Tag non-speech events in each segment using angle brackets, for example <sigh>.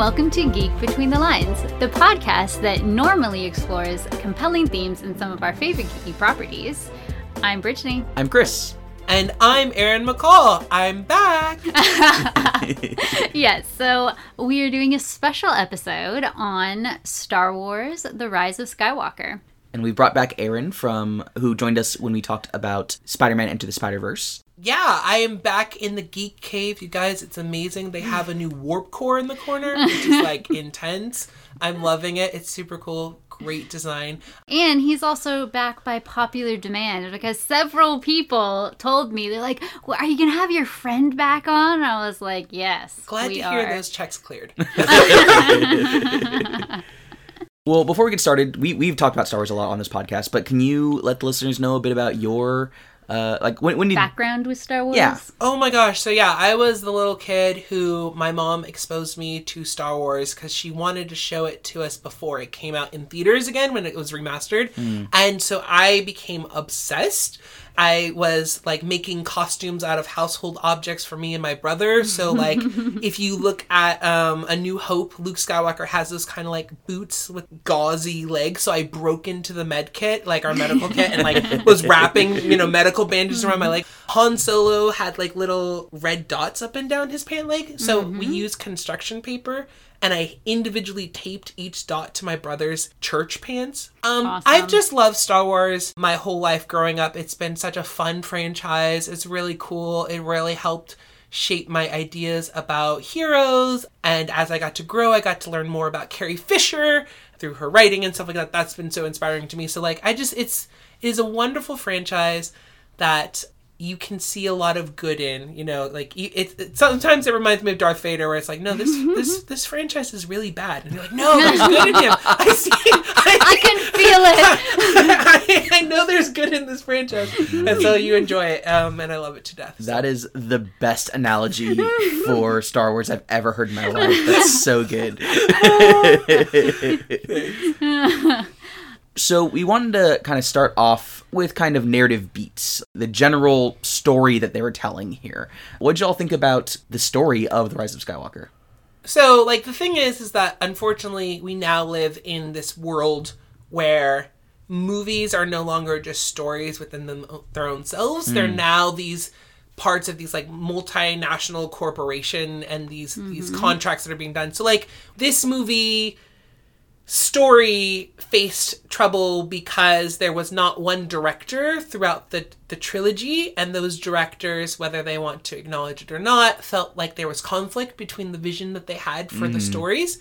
welcome to Geek Between the Lines, the podcast that normally explores compelling themes in some of our favorite geeky properties. I'm Brittany. <laughs> I'm Chris. And I'm Aaron McCall. I'm back. <laughs> <laughs> yes, so we are doing a special episode on Star Wars The Rise of Skywalker. And we brought back Aaron from who joined us when we talked about Spider-Man Into the Spider-Verse. Yeah, I am back in the geek cave, you guys. It's amazing. They have a new warp core in the corner, which is like <laughs> intense. I'm loving it. It's super cool. Great design. And he's also back by popular demand because several people told me they're like, well, "Are you gonna have your friend back on?" I was like, "Yes." Glad we to are. hear those checks cleared. <laughs> <laughs> Well, before we get started, we we've talked about Star Wars a lot on this podcast, but can you let the listeners know a bit about your uh like when when did Background with Star Wars. Yeah. Oh my gosh. So, yeah, I was the little kid who my mom exposed me to Star Wars because she wanted to show it to us before it came out in theaters again when it was remastered. And so I became obsessed. I was like making costumes out of household objects for me and my brother. So, <laughs> like, if you look at um, A New Hope, Luke Skywalker has those kind of like boots with gauzy legs. So I broke into the med kit, like our medical kit, and like was wrapping, you know, <laughs> medical bandages around my leg. Han Solo had like little red dots up and down his pant leg. So we used construction paper and I individually taped each dot to my brother's church pants. Um, Awesome. I've just loved Star Wars my whole life growing up. It's been such a fun franchise. It's really cool. It really helped shape my ideas about heroes. And as I got to grow, I got to learn more about Carrie Fisher through her writing and stuff like that. That's been so inspiring to me. So like I just it's it is a wonderful franchise that you can see a lot of good in, you know, like it, it sometimes it reminds me of Darth Vader where it's like, no, this <laughs> this this franchise is really bad. And you're like, no, <laughs> there's good in him. I see I, I can feel it. <laughs> I, I know there's good in this franchise. And so you enjoy it. Um and I love it to death. That is the best analogy for Star Wars I've ever heard in my life. That's so good. So we wanted to kind of start off with kind of narrative beats, the general story that they were telling here. What'd y'all think about the story of the Rise of Skywalker? So, like, the thing is, is that unfortunately, we now live in this world where movies are no longer just stories within them, their own selves. They're hmm. now these parts of these like multinational corporation and these these mm-hmm. contracts that are being done. So, like, this movie story faced trouble because there was not one director throughout the the trilogy and those directors whether they want to acknowledge it or not felt like there was conflict between the vision that they had for the mm. stories.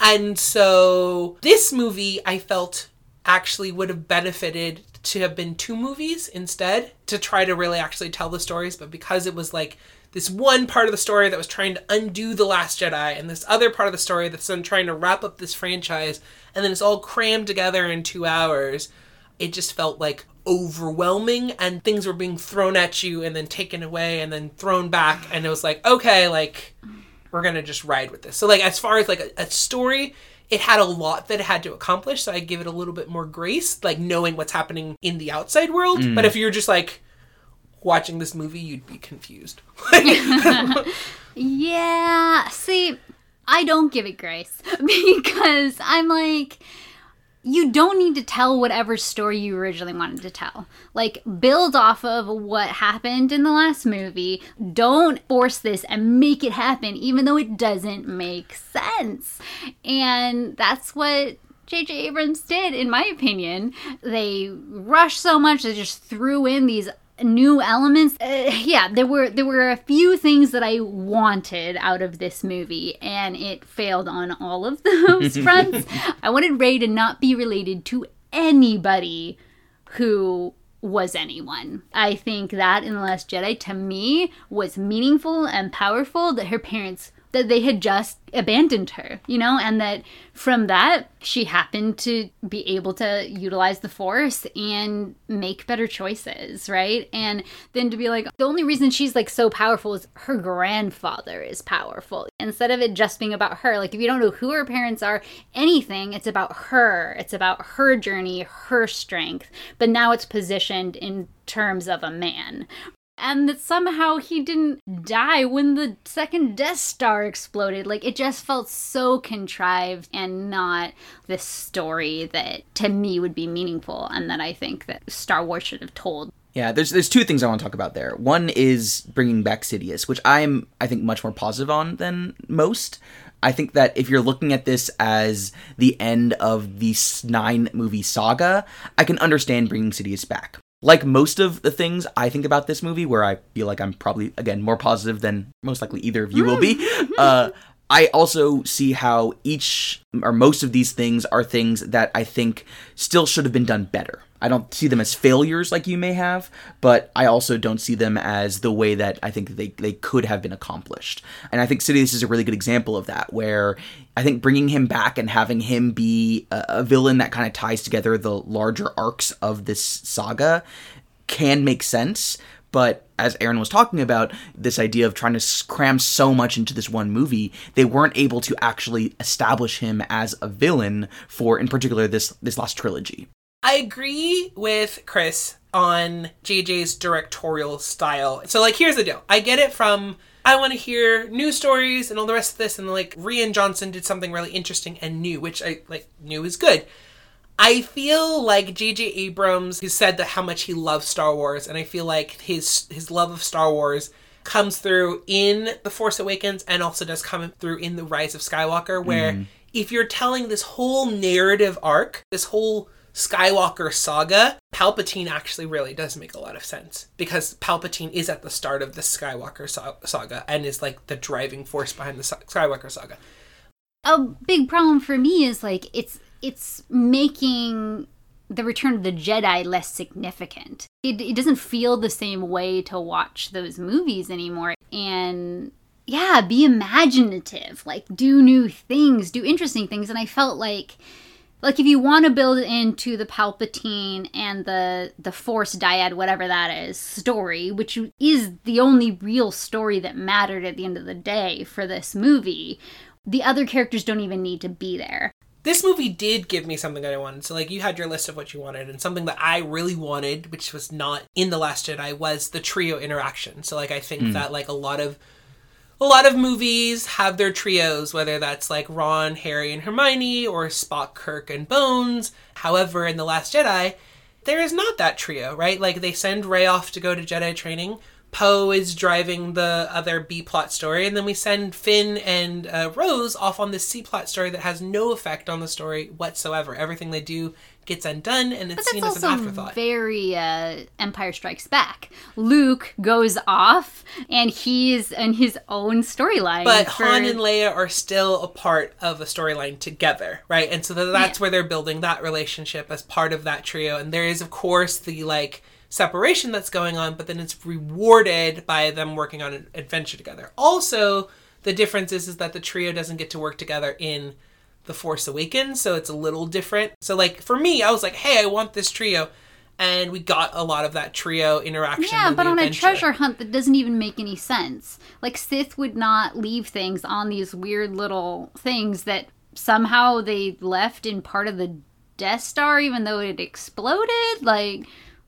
And so this movie I felt actually would have benefited to have been two movies instead to try to really actually tell the stories but because it was like this one part of the story that was trying to undo the last jedi and this other part of the story that's then trying to wrap up this franchise and then it's all crammed together in two hours. It just felt like overwhelming and things were being thrown at you and then taken away and then thrown back and it was like okay like we're gonna just ride with this. So like as far as like a, a story it had a lot that it had to accomplish so i give it a little bit more grace like knowing what's happening in the outside world. Mm. But if you're just like watching this movie you'd be confused <laughs> Yeah, see, I don't give it grace <laughs> because I'm like, you don't need to tell whatever story you originally wanted to tell. Like, build off of what happened in the last movie. Don't force this and make it happen, even though it doesn't make sense. And that's what J.J. Abrams did, in my opinion. They rushed so much, they just threw in these new elements uh, yeah there were there were a few things that i wanted out of this movie and it failed on all of <laughs> those <laughs> fronts i wanted Rey to not be related to anybody who was anyone. I think that in The Last Jedi to me was meaningful and powerful that her parents that they had just abandoned her, you know, and that from that she happened to be able to utilize the force and make better choices, right? And then to be like the only reason she's like so powerful is her grandfather is powerful. Instead of it just being about her, like if you don't know who her parents are, anything, it's about her. It's about her journey, her strength. But now it's positioned in terms of a man. And that somehow he didn't die when the second Death Star exploded. Like, it just felt so contrived and not this story that to me would be meaningful and that I think that Star Wars should have told. Yeah, there's there's two things I want to talk about there. One is bringing back Sidious, which I'm I think much more positive on than most. I think that if you're looking at this as the end of the nine movie saga, I can understand bringing Sidious back. Like most of the things I think about this movie, where I feel like I'm probably again more positive than most likely either of you will be. Uh, I also see how each or most of these things are things that I think still should have been done better. I don't see them as failures like you may have, but I also don't see them as the way that I think they, they could have been accomplished. And I think Sidious is a really good example of that, where I think bringing him back and having him be a, a villain that kind of ties together the larger arcs of this saga can make sense. But as Aaron was talking about, this idea of trying to cram so much into this one movie, they weren't able to actually establish him as a villain for, in particular, this this last trilogy. I agree with Chris on JJ's directorial style. So, like, here's the deal I get it from. I want to hear new stories and all the rest of this, and like Rian Johnson did something really interesting and new, which I like knew is good. I feel like J.J. Abrams has said that how much he loves Star Wars, and I feel like his his love of Star Wars comes through in The Force Awakens and also does come through in The Rise of Skywalker, where mm. if you're telling this whole narrative arc, this whole Skywalker saga, Palpatine actually really does make a lot of sense because Palpatine is at the start of the Skywalker saga and is like the driving force behind the Skywalker saga. A big problem for me is like it's it's making the Return of the Jedi less significant. It, it doesn't feel the same way to watch those movies anymore. And yeah, be imaginative, like do new things, do interesting things. And I felt like like if you want to build into the Palpatine and the the Force dyad, whatever that is, story, which is the only real story that mattered at the end of the day for this movie, the other characters don't even need to be there. This movie did give me something that I wanted. So like you had your list of what you wanted, and something that I really wanted, which was not in the Last Jedi, was the trio interaction. So like I think mm. that like a lot of a lot of movies have their trios, whether that's like Ron, Harry, and Hermione, or Spock, Kirk, and Bones. However, in The Last Jedi, there is not that trio, right? Like they send Rey off to go to Jedi training. Poe is driving the other B plot story, and then we send Finn and uh, Rose off on this C plot story that has no effect on the story whatsoever. Everything they do gets undone and it's seen as an afterthought. Very uh, Empire Strikes Back. Luke goes off and he's in his own storyline. But for... Han and Leia are still a part of a storyline together, right? And so that's yeah. where they're building that relationship as part of that trio. And there is, of course, the like separation that's going on, but then it's rewarded by them working on an adventure together. Also, the difference is, is that the trio doesn't get to work together in the Force Awakens, so it's a little different. So like for me, I was like, hey, I want this trio. And we got a lot of that trio interaction. Yeah, but on adventure. a treasure hunt that doesn't even make any sense. Like Sith would not leave things on these weird little things that somehow they left in part of the Death Star, even though it exploded. Like,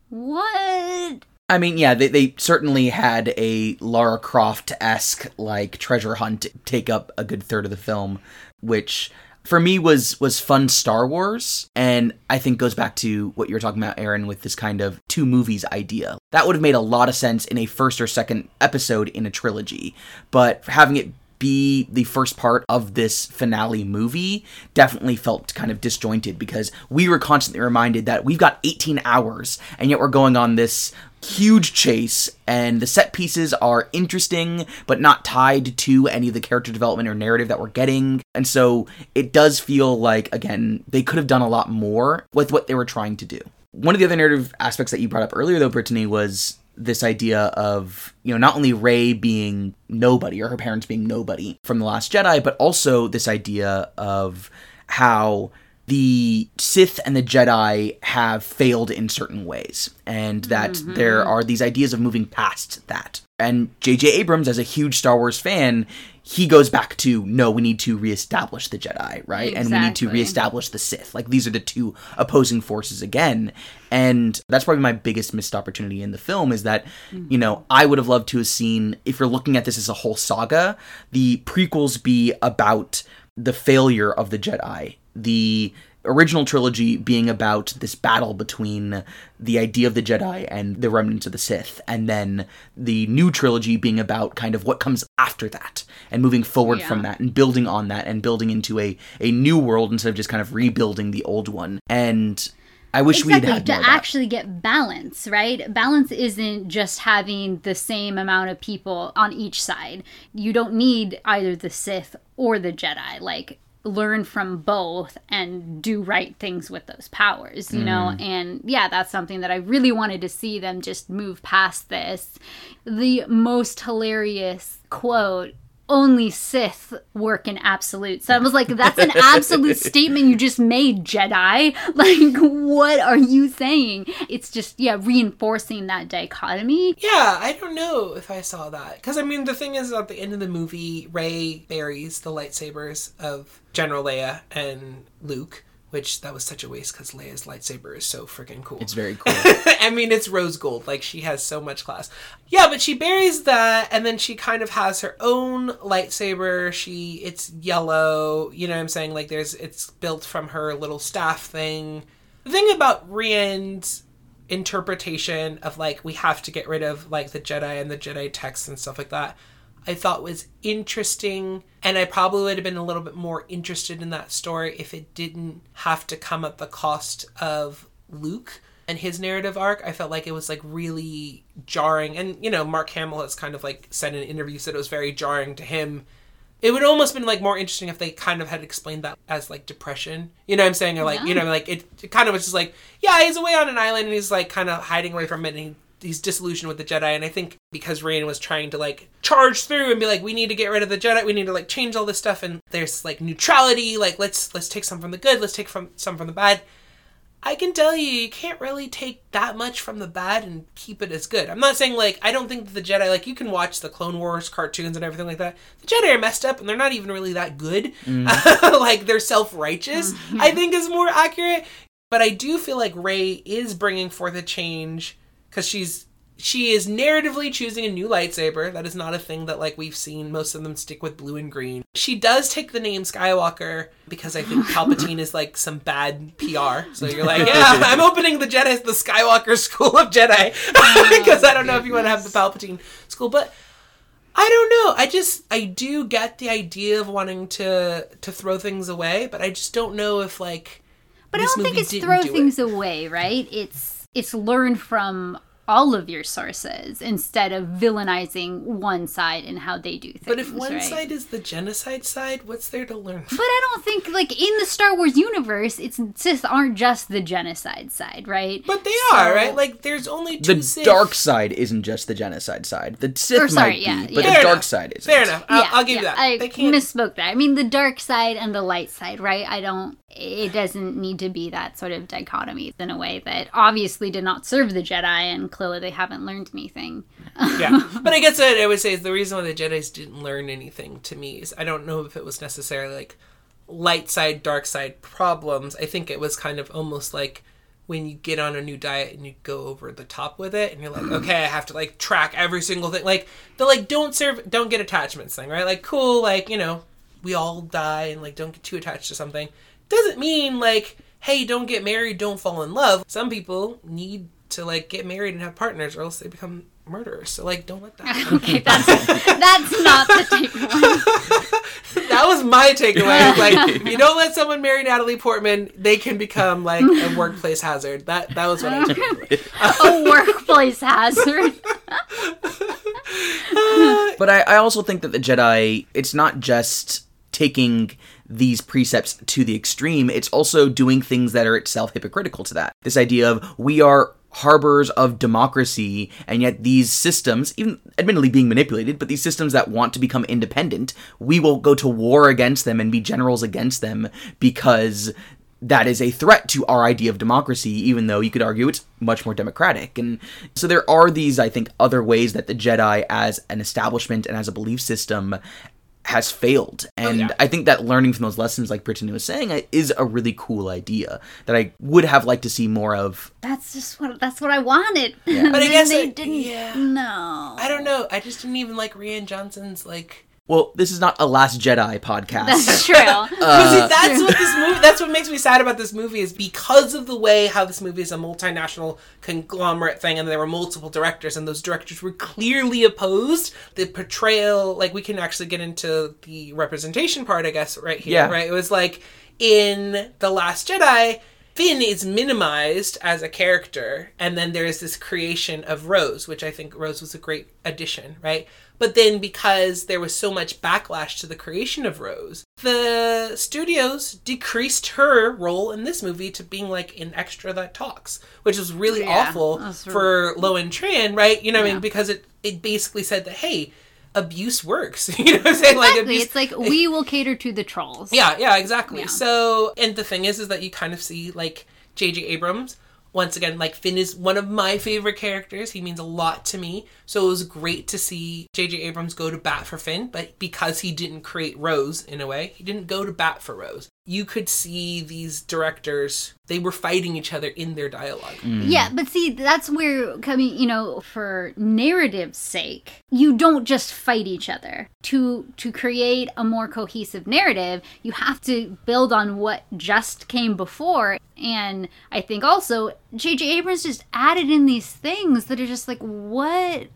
what? I mean, yeah, they, they certainly had a Lara Croft esque like treasure hunt take up a good third of the film, which for me was was fun Star Wars and I think goes back to what you were talking about Aaron with this kind of two movies idea. That would have made a lot of sense in a first or second episode in a trilogy, but having it be the first part of this finale movie definitely felt kind of disjointed because we were constantly reminded that we've got 18 hours and yet we're going on this huge chase and the set pieces are interesting but not tied to any of the character development or narrative that we're getting. And so it does feel like again they could have done a lot more with what they were trying to do. One of the other narrative aspects that you brought up earlier though brittany was this idea of you know not only Rey being nobody or her parents being nobody from the Last Jedi, but also this idea of how the Sith and the Jedi have failed in certain ways, and that mm-hmm. there are these ideas of moving past that. And J.J. Abrams, as a huge Star Wars fan, he goes back to no, we need to reestablish the Jedi, right? And we need to Exactly. reestablish the Sith. Like these are the two opposing forces again. And that's probably my biggest missed opportunity in the film is that, you know, I would have loved to have seen, if you're looking at this as a whole saga, the prequels be about the failure of the Jedi. The original trilogy being about this battle between the idea of the Jedi and the remnants of the Sith, and then the new trilogy being about kind of what comes after that and moving forward from that and building on that and building into a, a new world instead of just kind of rebuilding the old one. And I wish we had had to more of that. actually get balance, right? Balance isn't just having the same amount of people on each side. You don't need either the Sith or the Jedi. Like, learn from both and do right things with those powers, you know? Mm. And yeah, that's something that I really wanted to see them just move past this. The most hilarious quote only Sith work in absolute. So I was like, that's an absolute <laughs> statement you just made, Jedi. <laughs> Like, what are you saying? It's just, yeah, reinforcing that dichotomy. Yeah, I don't know if I saw that. Because, I mean, the thing is, at the end of the movie, Rey buries the lightsabers of General Leia and Luke, which that was such a waste because Leia's lightsaber is so freaking cool. It's very <laughs> cool. I mean, it's rose gold. Like, she has so much class. Yeah, but she buries that, and then she kind of has her own lightsaber. She, it's yellow. You know what I'm saying? Like, there's, it's built from her little staff thing. The thing about Rian's interpretation of like we have to get rid of like the Jedi and the Jedi texts and stuff like that, I thought was interesting, and I probably would have been a little bit more interested in that story if it didn't have to come at the cost of Luke and his narrative arc. I felt like it was like really jarring, and you know, Mark Hamill has kind of like said in interviews that it was very jarring to him. It would almost been like more interesting if they kind of had explained that as like depression. You know what I'm saying? Or like, you know, like it, it kind of was just like, yeah, he's away on an island and he's like kind of hiding away from it and he, he's disillusioned with the Jedi. And I think because Rian was trying to like charge through and be like, we need to get rid of the Jedi, we need to like change all this stuff and there's like neutrality, like let's let's take some from the good, let's take from some from the bad. I can tell you, you can't really take that much from the bad and keep it as good. I'm not saying like I don't think that the Jedi like you can watch the Clone Wars cartoons and everything like that. The Jedi are messed up and they're not even really that good. Mm. <laughs> like they're self righteous. <laughs> I think is more accurate. But I do feel like Rey is bringing forth a change because she's she is narratively choosing a new lightsaber. That is not a thing that like we've seen. Most of them stick with blue and green. She does take the name Skywalker because I think Palpatine is like some bad PR. So you're like, <laughs> yeah, I'm opening the Jedi, the Skywalker School of Jedi, <laughs> <laughs> because I don't know if you want to have the Palpatine school, but. I don't know. I just I do get the idea of wanting to to throw things away, but I just don't know if like. But this I don't think it's throw do it. things away, right? It's it's learn from all of your sources instead of villainizing one side and how they do things. But if one right? side is the genocide side, what's there to learn? <laughs> But I don't think like in the Star Wars universe, it's Sith aren't just the genocide side, right? But they So- are right. Like there's only two the Sith. dark side isn't just the genocide side. The Sith Or sorry, might yeah, be, but yeah. the Fair dark enough. side isn't. Fair enough. I'll, I'll give you that. I they can't. misspoke that. I mean the dark side and the light side, right? I don't. It doesn't need to be that sort of dichotomy in a way that obviously did not serve the Jedi, and clearly they haven't learned anything. yeah, <laughs> but I guess I would say the reason why the Jedi's didn't learn anything to me is I don't know if it was necessarily like light side, dark side problems. I think it was kind of almost like when you get on a new diet and you go over the top with it and you're like, mm-hmm. okay, I have to like track every single thing. Like the like don't serve, don't get attachments thing, right? Like cool, like you know, we all die and like don't get too attached to something. Doesn't mean like, hey, don't get married, don't fall in love. Some people need to like get married and have partners or else they become murderers. So like, don't let that. <laughs> happen. Okay, that's that's not the takeaway. <laughs> that was my takeaway. <laughs> Like, you don't let someone marry Natalie Portman, they can become like a workplace hazard. That that was what I took. away. A workplace hazard. But I, I also think that the Jedi, it's not just taking these precepts to the extreme, it's also doing things that are itself hypocritical to that. This idea of we are harbors of democracy, and yet these systems, even admittedly being manipulated, but these systems that want to become independent, we will go to war against them and be generals against them because that is a threat to our idea of democracy, even though you could argue it's much more democratic. And so there are these, I think, other ways that the Jedi, as an establishment and as a belief system, has failed. Oh, and yeah. I think that learning from those lessons, like Brittany was saying, is a really cool idea that I would have liked to see more of. That's just what that's what I wanted. <laughs> But I guess they it- didn't. yeah. No. I don't know. I just didn't even like Rian Johnson's like. Well, this is not a Last Jedi podcast. That's true. <laughs> Uh, <laughs> but see, that's what this movie. That's what makes me sad about this movie is because of the way how this movie is a multinational conglomerate thing, and there were multiple directors, and those directors were clearly opposed. The portrayal, like we can actually get into the representation part, I guess, right here. Yeah. Right? It was like in the Last Jedi. Finn is minimized as a character, and then there's this creation of Rose, which I think Rose was a great addition, right? But then because there was so much backlash to the creation of Rose, the studios decreased her role in this movie to being like an extra that talks, which was really Yeah, awful that's for and Tran, right? You know what I mean? Because it, it basically said that, hey, abuse works. <laughs> you know what I'm saying? Like Exactly. abuse It's like we will cater to the trolls. yeah, yeah, exactly. Yeah. So, and the thing is, is that you kind of see like J.J. Abrams. Once again, like Finn is one of my favorite characters. He means a lot to me. So it was great to see J.J. Abrams go to bat for Finn, but because he didn't create Rose in a way, he didn't go to bat for Rose. You could see these directors, they were fighting each other in their dialogue. Mm. Yeah, but see, that's where coming, you know, for narrative's sake, you don't just fight each other. To to create a more cohesive narrative, you have to build on what just came before. And I think also J.J. Abrams just added in these things that are just like, what?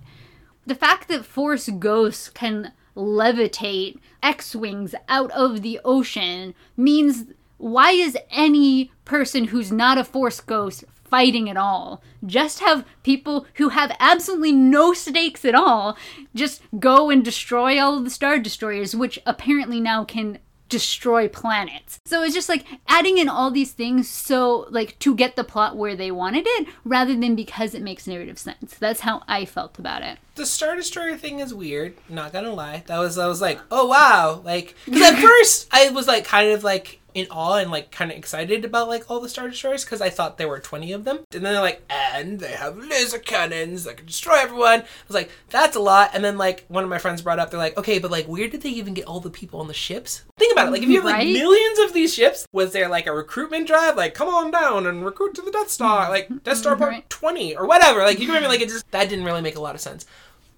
The fact that Force Ghosts can levitate X Wings out of the ocean means why is any person who's not a Force Ghost fighting at all? Just have people who have absolutely no stakes at all just go and destroy all the Star Destroyers, which apparently now can destroy planets. So it's just like adding in all these things so like to get the plot where they wanted it rather than because it makes narrative sense. That's how I felt about it. the Star Destroyer thing is weird. Not gonna lie, that was I was like, oh wow, like because at <laughs> first I was like kind of like in awe and like kind of excited about like all the Star Destroyers because I thought there were twenty of them, and then they're like, and they have laser cannons that can destroy everyone. I was like, that's a lot. And then like one of my friends brought up, they're like, okay, but like where did they even get all the people on the ships? Think about it. Like if you have like Right? millions of these ships, was there like a recruitment drive? Like come on down and recruit to the Death Star, mm-hmm. like Death Star mm-hmm. Part Right. twenty or whatever. Like you can remember, like it just that didn't really make a lot of sense.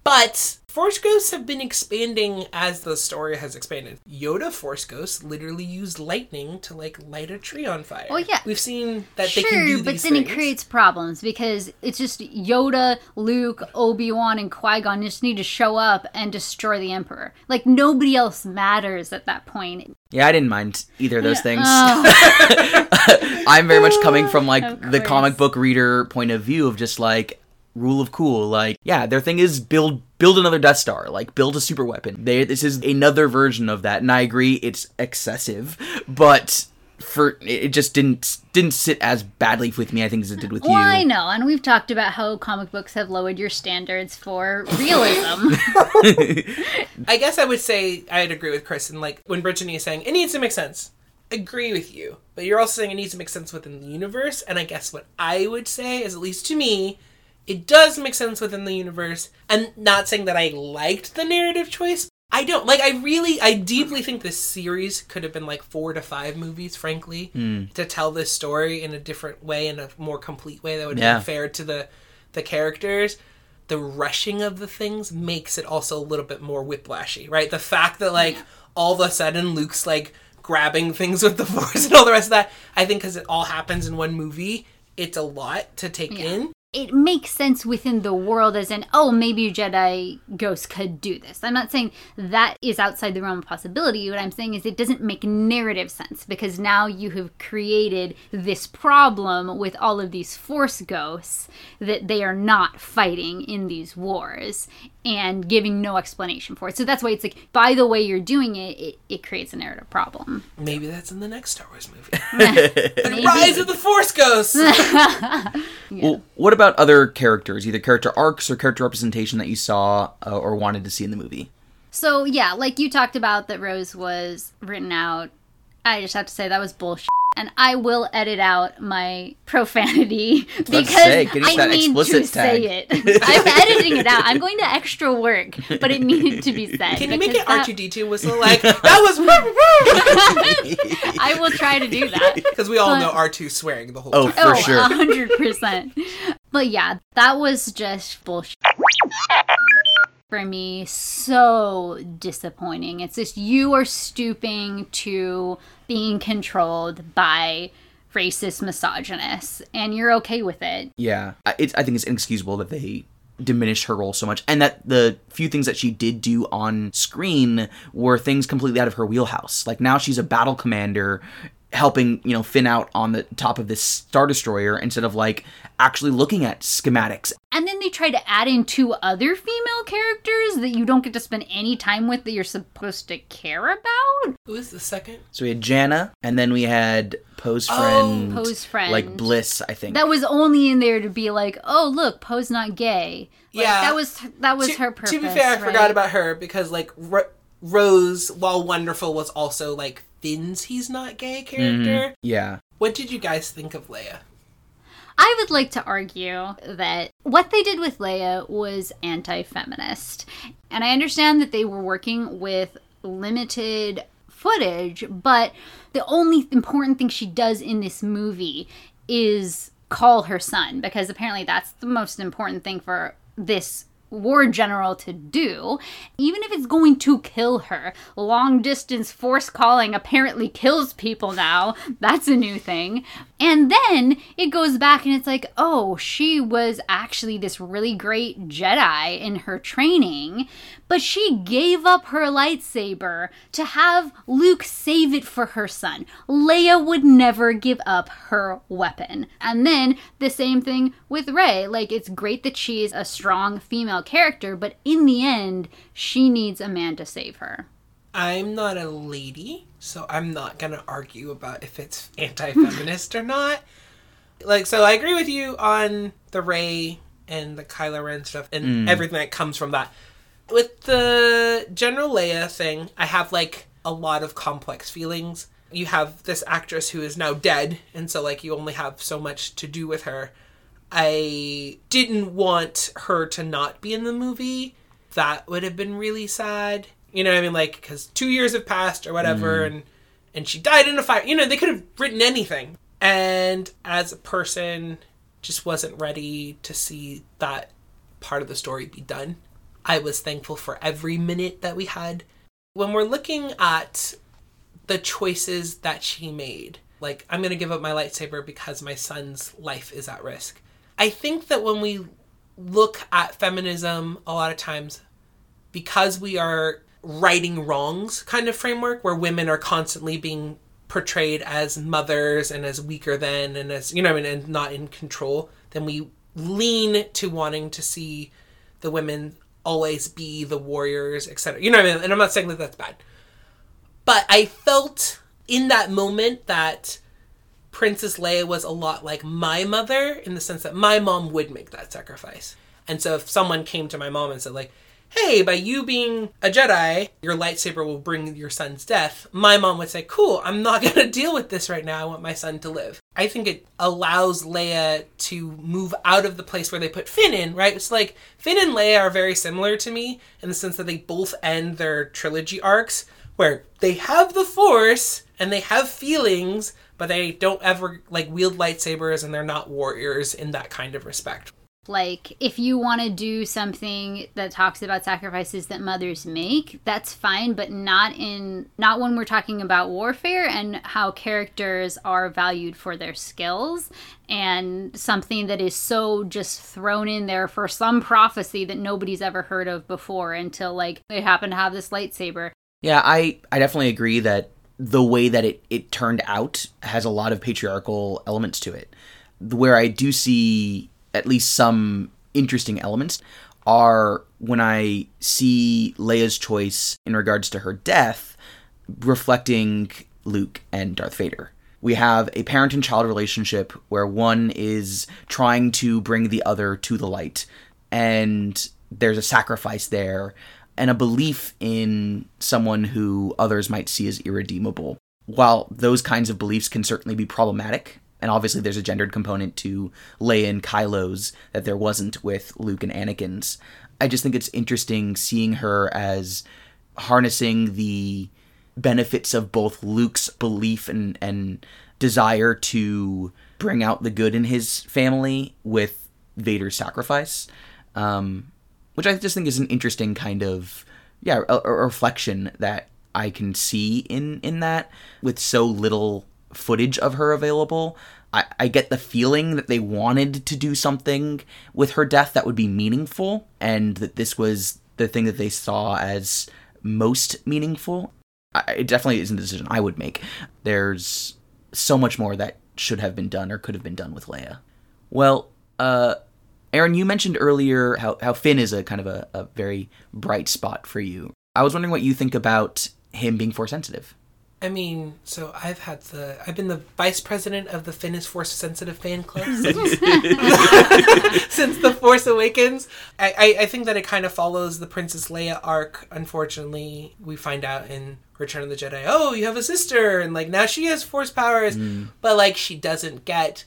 But Force Ghosts have been expanding as the story has expanded. Yoda Force Ghosts literally used lightning to like light a tree on fire. Oh, yeah. we've seen that they can do Sure, these but then things. it creates problems because it's just Yoda, Luke, Obi Wan, and Qui Gon just need to show up and destroy the Emperor. Like nobody else matters at that point. Yeah, I didn't mind either of those things. Oh, <laughs> I'm very much coming from like the comic book reader point of view of just like rule of cool. Like, yeah, their thing is build build another Death Star, like build a super weapon. They this is another version of that, and I agree it's excessive, but for it just didn't didn't sit as badly with me, I think, as it did with you. well, I know, and we've talked about how comic books have lowered your standards for realism. <laughs> I guess I would say I'd agree with Chris and like when Brittany is saying it needs to make sense. Agree with you, but you're also saying it needs to make sense within the universe. And I guess what I would say is, at least to me, it does make sense within the universe. And not saying that I liked the narrative choice. I don't like. I really, I deeply think this series could have been like four to five movies, frankly, hmm. to tell this story in a different way, in a more complete way that would Yeah. be fair to the the characters the rushing of the things makes it also a little bit more whiplashy, right? The fact that like all of a sudden Luke's like grabbing things with the <laughs> force and all the rest of that, I think because it all happens in one movie, it's a lot to take Yeah. in. It makes sense within the world as in, oh, maybe Jedi ghosts could do this. I'm not saying that is outside the realm of possibility. What I'm saying is it doesn't make narrative sense because now you have created this problem with all of these force ghosts that they are not fighting in these wars and giving no explanation for it. So that's why it's like, by the way you're doing it, it, it creates a narrative problem. Maybe that's in the next Star Wars movie. <laughs> Maybe. <laughs> Rise of the Force Ghosts. <laughs> Well, what about other characters, either character arcs or character representation that you saw uh, or wanted to see in the movie? So yeah, like you talked about that Rose was written out. I just have to say that was bullshit. And I will edit out my profanity <laughs> because say, I that need explicit to say it. I'm <laughs> editing it out. I'm going to extra work, but it needed to be <laughs> said. Can you make it that- R2D2 whistle like that was I will try to do that. because we all But- know R2 swearing the whole time. Oh, time. for oh, sure. a hundred percent. But yeah, that was just bullshit. For me, so disappointing. It's just you are stooping to being controlled by racist misogynists, and you're okay with it. Yeah, it's, I think it's inexcusable that they diminished her role so much, and that the few things that she did do on screen were things completely out of her wheelhouse. Like now she's a battle commander, helping you know Finn out on the top of this star destroyer instead of like actually looking at schematics. And then they try to add in two other female characters that you don't get to spend any time with that you're supposed to care about. Who is the second? So we had Jannah, and then we had Poe's Oh, friend, Poe's friend. like Bliss, I think. That was only in there to be like, oh look, Poe's not gay. Like, Yeah. that was that was to, her purpose. to be fair, I right? forgot about her because like Ro- Rose, while wonderful, was also like Finn's he's not gay mm-hmm. character. yeah, What did you guys think of Leia? I would like to argue that what they did with Leia was anti feminist. And I understand that they were working with limited footage, but the only important thing she does in this movie is call her son, because apparently that's the most important thing for this war general to do, even if it's going to kill her. Long distance force calling apparently kills people now. That's a new thing. And then it goes back and it's like, oh, she was actually this really great Jedi in her training, but she gave up her lightsaber to have Luke save it for her son. Leia would never give up her weapon. And then the same thing with Rey. Like, it's great that she is a strong female character, but in the end, she needs a man to save her. I'm not a lady, so I'm not gonna argue about if it's anti-feminist or not. Like, so I agree with you on the Rey and the Kylo Ren stuff and mm. everything that comes from that. With the General Leia thing, I have like a lot of complex feelings. You have this actress who is now dead, and so like you only have so much to do with her. I didn't want her to not be in the movie. That would have been really sad. You know what I mean? Like, because two years have passed or whatever, mm. and and she died in a fire. You know, they could have written anything. And as a person, just wasn't ready to see that part of the story be done. I was thankful for every minute that we had. When we're looking at the choices that she made, like, I'm going to give up my lightsaber because my son's life is at risk. I think that when we look at feminism, a lot of times, because we are righting wrongs kind of framework where women are constantly being portrayed as mothers and as weaker than and as you know mean and not in control, then we lean to wanting to see the women always be the warriors, etc. You know I mean? And I'm not saying that that's bad. But I felt in that moment that Princess Leia was a lot like my mother in the sense that my mom would make that sacrifice. And so if someone came to my mom and said like, "Hey, by you being a Jedi, your lightsaber will bring your son's death." My mom would say, "Cool, I'm not <laughs> going to deal with this right now. I want my son to live." I think it allows Leia to move out of the place where they put Finn in, right? It's like Finn and Leia are very similar to me in the sense that they both end their trilogy arcs where they have the force and they have feelings but they don't ever like wield lightsabers and they're not warriors in that kind of respect Like, if you want to do something that talks about sacrifices that mothers make, that's fine, but not in not when we're talking about warfare and how characters are valued for their skills and something that is so just thrown in there for some prophecy that nobody's ever heard of before until like they happen to have this lightsaber. Yeah, I, I definitely agree that the way that it, it turned out has a lot of patriarchal elements to it. Where I do see at least some interesting elements are when I see Leia's choice in regards to her death reflecting Luke and Darth Vader. We have a parent and child relationship where one is trying to bring the other to the light, and there's a sacrifice there and a belief in someone who others might see as irredeemable. while those kinds of beliefs can certainly be problematic, and obviously there's a gendered component to Leia and Kylo's that there wasn't with Luke and Anakin's. I just think it's interesting seeing her as harnessing the benefits of both Luke's belief and and desire to bring out the good in his family with Vader's sacrifice, um, which I just think is an interesting kind of yeah a, a reflection that I can see in in that with so little footage of her available. I, I get the feeling that they wanted to do something with her death that would be meaningful, and that this was the thing that they saw as most meaningful. I, it definitely isn't a decision I would make. There's so much more that should have been done or could have been done with Leia. Well, uh, Aaron, you mentioned earlier how, how Finn is a kind of a, a very bright spot for you. I was wondering what you think about him being force sensitive. I mean, so I've had the I've been the vice president of the Finnish Force Sensitive fan club <laughs> since, <laughs> since the Force Awakens. I, I, I think that it kind of follows the Princess Leia arc. Unfortunately, we find out in Return of the Jedi, oh, you have a sister, and like now she has Force powers, mm. but like she doesn't get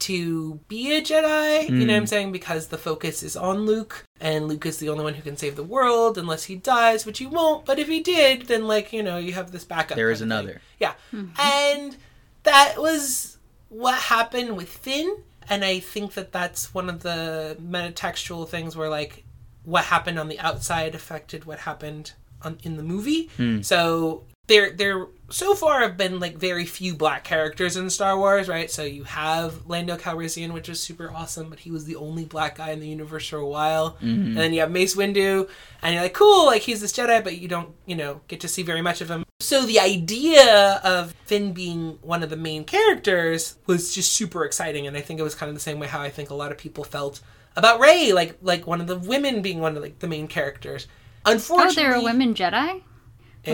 to be a Jedi. You know what I'm hmm. saying? Because the focus is on Luke, and Luke is the only one who can save the world unless he dies, which he won't. But if he did, then like you know you have this backup. There is kind of thing. another. Yeah. Hmm. And that was what happened with Finn. And I think that that's one of the metatextual things where, like, what happened on the outside affected what happened on, in the movie. Hmm. So there, there so far have been like very few black characters in Star Wars, right? So you have Lando Calrissian, which is super awesome, but he was the only black guy in the universe for a while. Mm-hmm. And then you have Mace Windu, and you're like, cool, like he's this Jedi, but you don't, you know, get to see very much of him. So the idea of Finn being one of the main characters was just super exciting, and I think it was kind of the same way how I think a lot of people felt about Rey, like like one of the women being one of like the main characters. Oh, Unfortunately, there are women Jedi?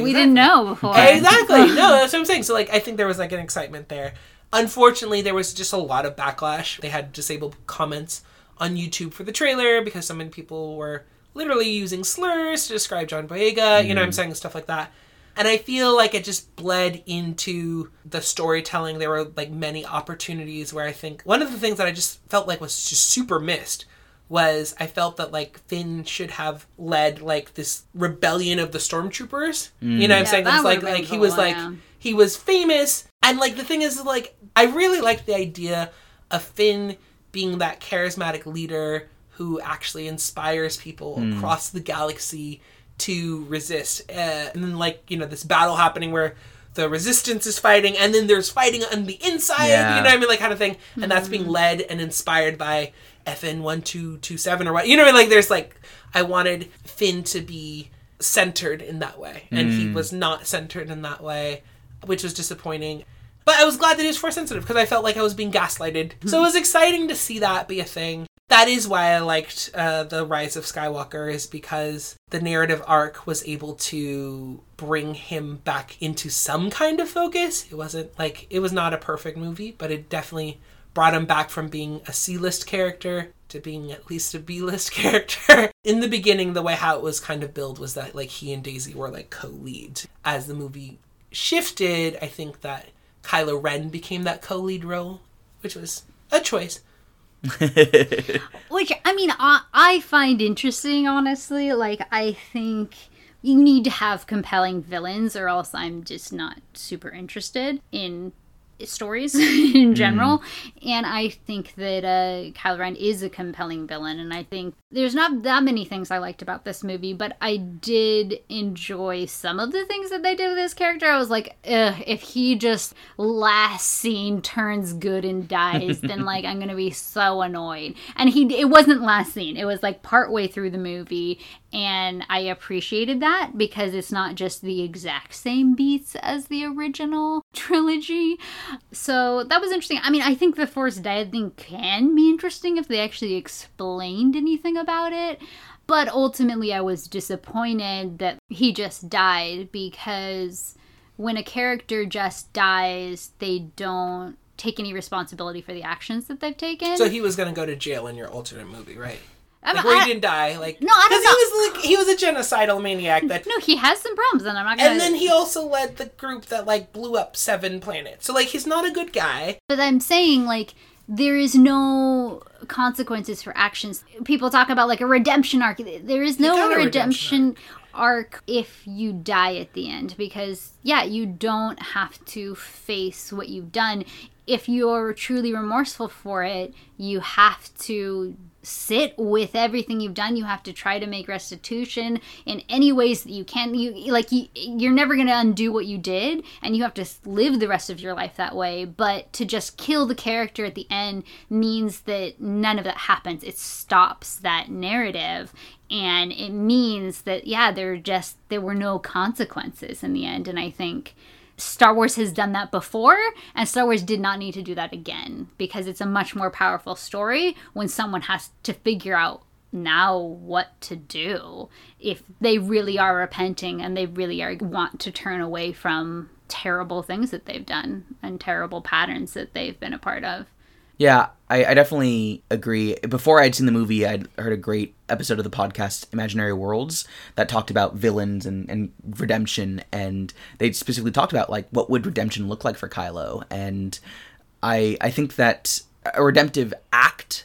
We didn't know before. Exactly. <laughs> No, that's what I'm saying. So like I think there was like an excitement there. Unfortunately, there was just a lot of backlash. They had disabled comments on YouTube for the trailer because so many people were literally using slurs to describe John Boyega, you know what I'm mm. saying, stuff like that. And I feel like it just bled into the storytelling. There were like many opportunities where I think one of the things that I just felt like was just super missed was I felt that like Finn should have led like this rebellion of the stormtroopers. You know what I'm mm. Yeah, saying? that It's like like he cool, was like yeah. he was famous and like the thing is like I really liked the idea of Finn being that charismatic leader who actually inspires people mm. across the galaxy to resist. Uh, and then like, you know, this battle happening where the resistance is fighting and then there's fighting on the inside, Yeah. you know what I mean? Like kind of thing. And that's being mm. led and inspired by FN one two two seven or what you know what I mean? like there's like I wanted Finn to be centered in that way. And he was not centered in that way, which was disappointing. But I was glad that he was force sensitive because I felt like I was being gaslighted. So it was exciting to see that be a thing. That is why I liked uh, the Rise of Skywalker, is because the narrative arc was able to bring him back into some kind of focus. It wasn't like it was not a perfect movie, but it definitely brought him back from being a C-list character to being at least a B-list <laughs> character. In the beginning, the way how it was kind of billed was that like he and Daisy were like co-lead. As the movie shifted, I think that Kylo Ren became that co-lead role, which was a choice. <laughs> Which I mean, I, I find interesting, honestly. Like, I think you need to have compelling villains, or else I'm just not super interested in stories <laughs> in general. And I think that uh, Kylo Ren is a compelling villain, and I think there's not that many things I liked about this movie, but I did enjoy some of the things that they did with this character. I was like, Ugh, if he just last scene turns good and dies, then <laughs> like I'm gonna be so annoyed. And he, it wasn't last scene; it was like partway through the movie, and I appreciated that because it's not just the exact same beats as the original <laughs> trilogy. So that was interesting. I mean, I think the Force dyad thing can be interesting if they actually explained anything about it. But ultimately, I was disappointed that he just died because when a character just dies, they don't take any responsibility for the actions that they've taken. So he was going to go to jail in your alternate movie, right? I'm- like where I- he didn't die. Like No, I don't because he was like he was a genocidal maniac that. No, he has some problems, and I'm not gonna. And then he also led the group that like blew up seven planets. So like he's not a good guy. But I'm saying like there is no consequences for actions. People talk about like a redemption arc. There is no redemption, redemption arc if you die at the end because yeah, you don't have to face what you've done. If you're truly remorseful for it, you have to sit with everything you've done. You have to try to make restitution in any ways that you can. You like you, you're never going to undo what you did and you have to live the rest of your life that way. But to just kill the character at the end means that none of that happens. It stops that narrative and it means that yeah there just there were no consequences in the end. And i think Star Wars has done that before, and Star Wars did not need to do that again because it's a much more powerful story when someone has to figure out now what to do if they really are repenting and they really are want to turn away from terrible things that they've done and terrible patterns that they've been a part of. Yeah, I, I definitely agree. Before I'd seen the movie, I'd heard a great episode of the podcast Imaginary Worlds that talked about villains and, and redemption, and they specifically talked about like what would redemption look like for Kylo. And I I think that a redemptive act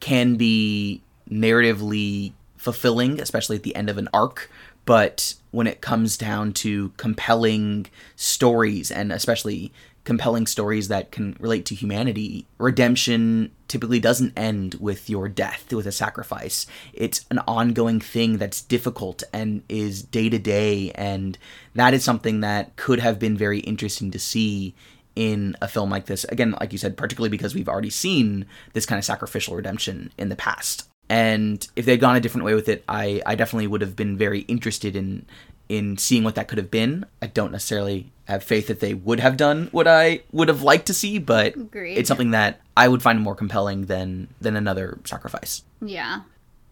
can be narratively fulfilling, especially at the end of an arc. But when it comes down to compelling stories, and especially compelling stories that can relate to humanity, redemption typically doesn't end with your death, with a sacrifice. It's an ongoing thing that's difficult and is day to day. And that is something that could have been very interesting to see in a film like this. Again, like you said, particularly because we've already seen this kind of sacrificial redemption in the past. And if they'd gone a different way with it, I, I definitely would have been very interested in in seeing what that could have been. I don't necessarily have faith that they would have done what I would have liked to see, but Agreed. it's something that I would find more compelling than than another sacrifice. Yeah.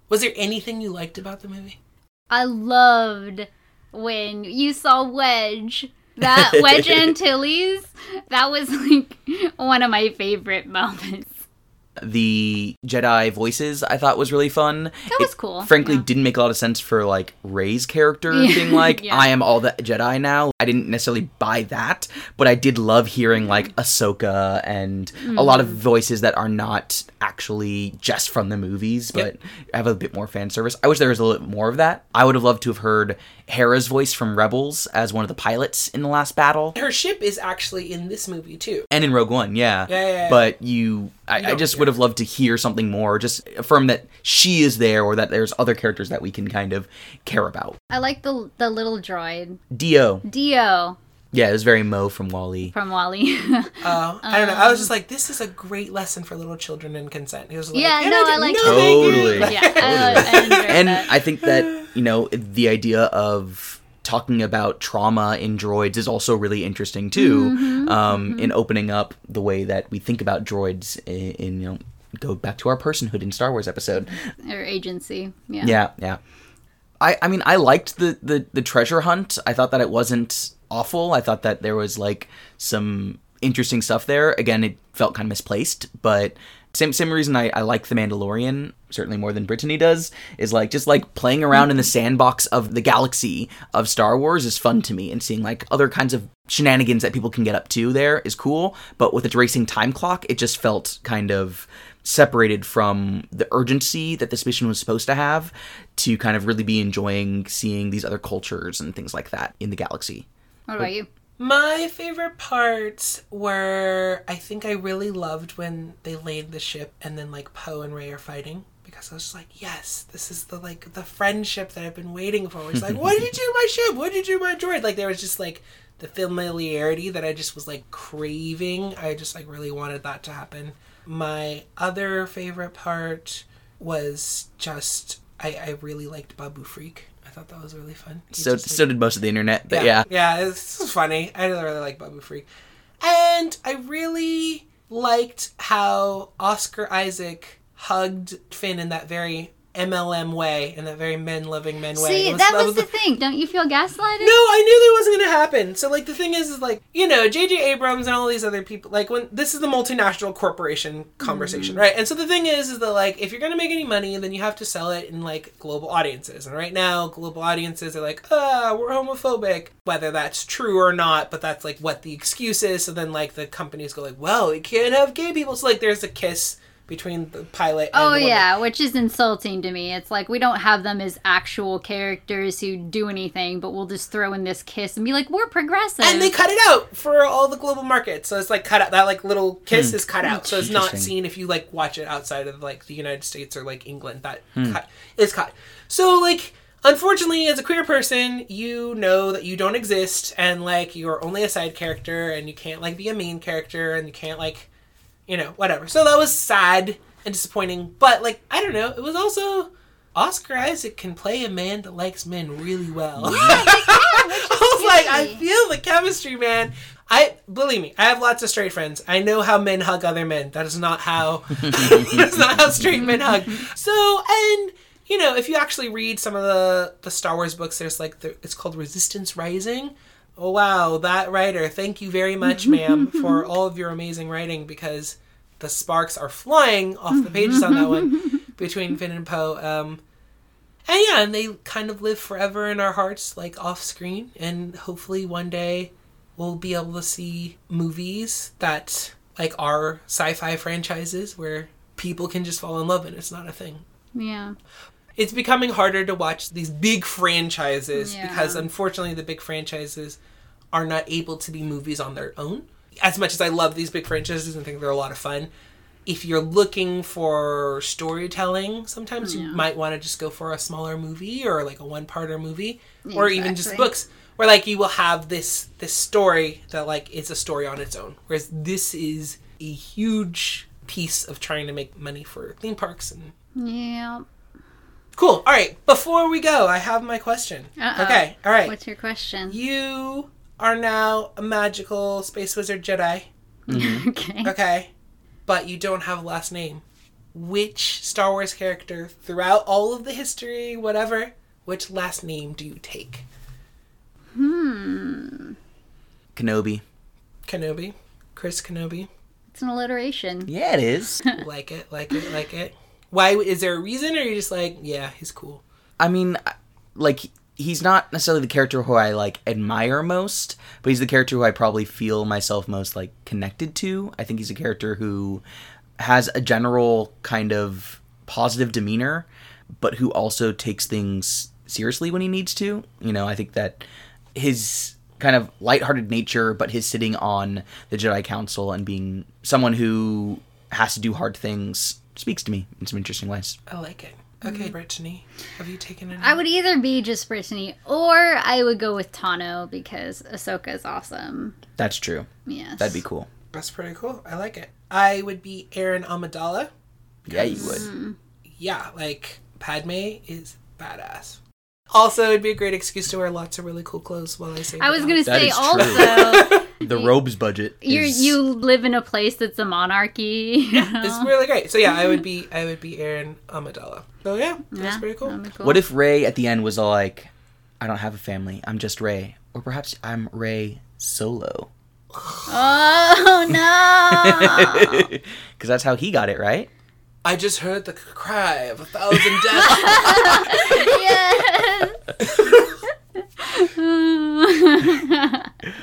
Was there anything you liked about the movie? I loved when you saw Wedge. That <laughs> Wedge Antilles, that was like one of my favorite moments. The Jedi voices I thought was really fun. That was cool, Frankly, yeah. didn't make a lot of sense for like Rey's character Yeah, <laughs> being like, yeah. "I am all the Jedi now." I didn't necessarily buy that, but I did love hearing like Ahsoka and a lot Mm. of voices that are not actually just from the movies, but have a bit more fan service. I wish there was a little bit more of that. I would have loved to have heard Hera's voice from Rebels as one of the pilots in the last battle. Her ship is actually in this movie too. and in Rogue One, yeah. Yeah, yeah, yeah. But you, I, I just care. would have loved to hear something more, just affirm that she is there, or that there's other characters that we can kind of care about. I like the the little droid D-O, D-O yeah, it was very M-O from WALL-E. from WALL-E. Uh, I don't know. <laughs> I was just like, this is a great lesson for little children and consent. He was like, Yeah, no, I didn't like know that. they Totally. yeah, I, I and that. I think that you know the idea of talking about trauma in droids is also really interesting too. Mm-hmm, um, In opening up the way that we think about droids, in, in you know, go back to our personhood in Star Wars episode. or agency. Yeah. Yeah, yeah. I I mean I liked the the the treasure hunt. I thought that it wasn't awful. I thought that there was like some interesting stuff there. Again, it felt kind of misplaced, but same same reason I, I like the Mandalorian certainly more than Brittany does is like just like playing around in the sandbox of the galaxy of Star Wars is fun to me and seeing like other kinds of shenanigans that people can get up to there is cool. But with its racing time clock, it just felt kind of separated from the urgency that this mission was supposed to have to kind of really be enjoying seeing these other cultures and things like that in the galaxy. What about you? My favorite parts were I think I really loved when they laid the ship and then like Poe and Rey are fighting because I was just like, yes, this is the like the friendship that I've been waiting for. It's like, <laughs> what did you do to my ship? What did you do to my droid? Like there was just like the familiarity that I just was like craving. I just like really wanted that to happen. My other favorite part was just I, I really liked Babu Frik. Thought that was really fun. He So just, like, so did most of the internet, but yeah. yeah, it's it's funny. I really, really like Babu Frik, and I really liked how Oscar Isaac hugged Finn in that very MLM way, in that very men loving men way. See, It that was the the thing. Don't you feel gaslighted? no, I knew that wasn't gonna happen. So like the thing is, is like you know, J.J. Abrams and all these other people. Like when this is the multinational corporation conversation, right? And so the thing is, is that like if you're gonna make any money, then you have to sell it in like global audiences. And right now, global audiences are like, ah, we're homophobic, whether that's true or not. But that's like what the excuse is. So then like the companies go like, well, we can't have gay people. So like there's a kiss between the pilot. and Oh the yeah, which is insulting to me. It's like we don't have them as actual characters who do anything, but we'll just throw in this kiss and be like, "We're progressive." and they cut it out for all the global markets. So it's like cut out that like little kiss hmm. is cut out, so it's not seen if you like watch it outside of like the United States or like England. That hmm. cut is cut. So like. Unfortunately, as a queer person, you know that you don't exist, and like you're only a side character, and you can't like be a main character, and you can't like, you know, whatever. So that was sad and disappointing. But like, I don't know, it was also Oscar Isaac can play a man that likes men really well. Yeah, <laughs> I was like, I feel the chemistry, man. I believe me, I have lots of straight friends. I know how men hug other men. That is not how <laughs> that's not how straight men hug. So, and you know, if you actually read some of the the Star Wars books, there's like the, it's called Resistance Rising. Oh wow, that writer! Thank you very much, ma'am, <laughs> for all of your amazing writing because the sparks are flying off the pages on that one <laughs> between Finn and Poe. Um, and yeah, and they kind of live forever in our hearts, like off screen. And hopefully one day we'll be able to see movies that like are sci-fi franchises where people can just fall in love and it's not a thing. yeah. It's becoming harder to watch these big franchises Yeah. because unfortunately the big franchises are not able to be movies on their own. As much as I love these big franchises and think they're a lot of fun, if you're looking for storytelling, sometimes you might want to just go for a smaller movie or like a one-parter movie or even just books where like you will have this this story that like is a story on its own. Whereas this is a huge piece of trying to make money for theme parks and Yeah. Cool. All right. Before we go, I have my question. Uh-oh. Okay. All right. What's your question? You are now a magical space wizard Jedi. <laughs> okay. Okay. But you don't have a last name. Which Star Wars character throughout all of the history, whatever, which last name do you take? Hmm. Kenobi. Kenobi? Chris Kenobi? It's an alliteration. Yeah, it is. <laughs> like it, like it, like it. Why? Is there a reason, or you're you just like, yeah, he's cool? I mean, like he's not necessarily the character who I like admire most, but he's the character who I probably feel myself most like connected to. I think he's a character who has a general kind of positive demeanor, but who also takes things seriously when he needs to. You know, I think that his kind of lighthearted nature, but his sitting on the Jedi Council and being someone who has to do hard things speaks to me in some interesting ways. I like it. Okay, mm-hmm. Brittany, have you taken it? I would either be just Brittany or I would go with Tano because Ahsoka is awesome. That's true. Yes. That'd be cool. That's pretty cool. I like it. I would be Aaron Amidala. Yeah, you would. Yeah, like Padme is badass. Also, it'd be a great excuse to wear lots of really cool clothes while I say. I was gonna say also <laughs> <laughs> The robes budget. you is- you live in a place that's a monarchy. you know? It's really great. So yeah, I would be I would be Aaron Amidala. So yeah, that's Yeah, pretty cool. cool. What if Rey at the end was all like, "I don't have a family. I'm just Rey," or perhaps I'm Rey Solo, Oh no! <laughs> because that's how he got it, right? I just heard the cry of a thousand deaths. <laughs> yes.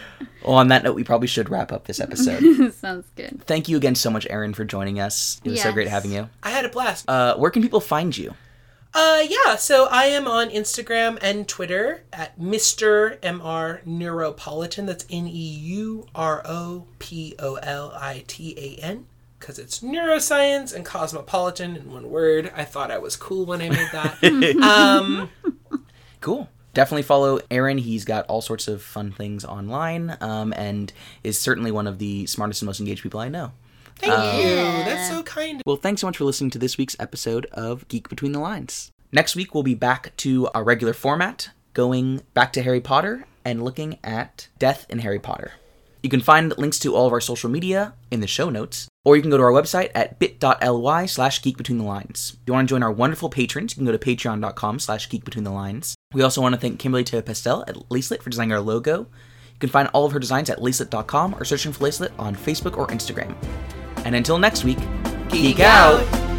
<laughs> Well, on that note, we probably should wrap up this episode. <laughs> Sounds good. Thank you again so much, Aaron, for joining us. It was so great having you. I had a blast. Uh, where can people find you? Uh, yeah, so I am on Instagram and Twitter at Mr. MR Neuropolitan. That's N E U R O P O L I T A N. Because it's neuroscience and cosmopolitan in one word. I thought I was cool when I made that. <laughs> um, Cool. Definitely follow Aaron. He's got all sorts of fun things online, um, and is certainly one of the smartest and most engaged people I know. thank you. That's so kind. Well, thanks so much for listening to this week's episode of Geek Between the Lines. Next week, we'll be back to our regular format, going back to Harry Potter and looking at death in Harry Potter. You can find links to all of our social media in the show notes. Or you can go to our website at bit.ly slash geek between the lines. If you want to join our wonderful patrons, you can go to patreon.com slash geek between the lines. We also want to thank Kimberly Teo Pastel at Lacelet for designing our logo. You can find all of her designs at lacelet.com or searching for Lacelet on Facebook or Instagram. And until next week, geek, Geek out. out.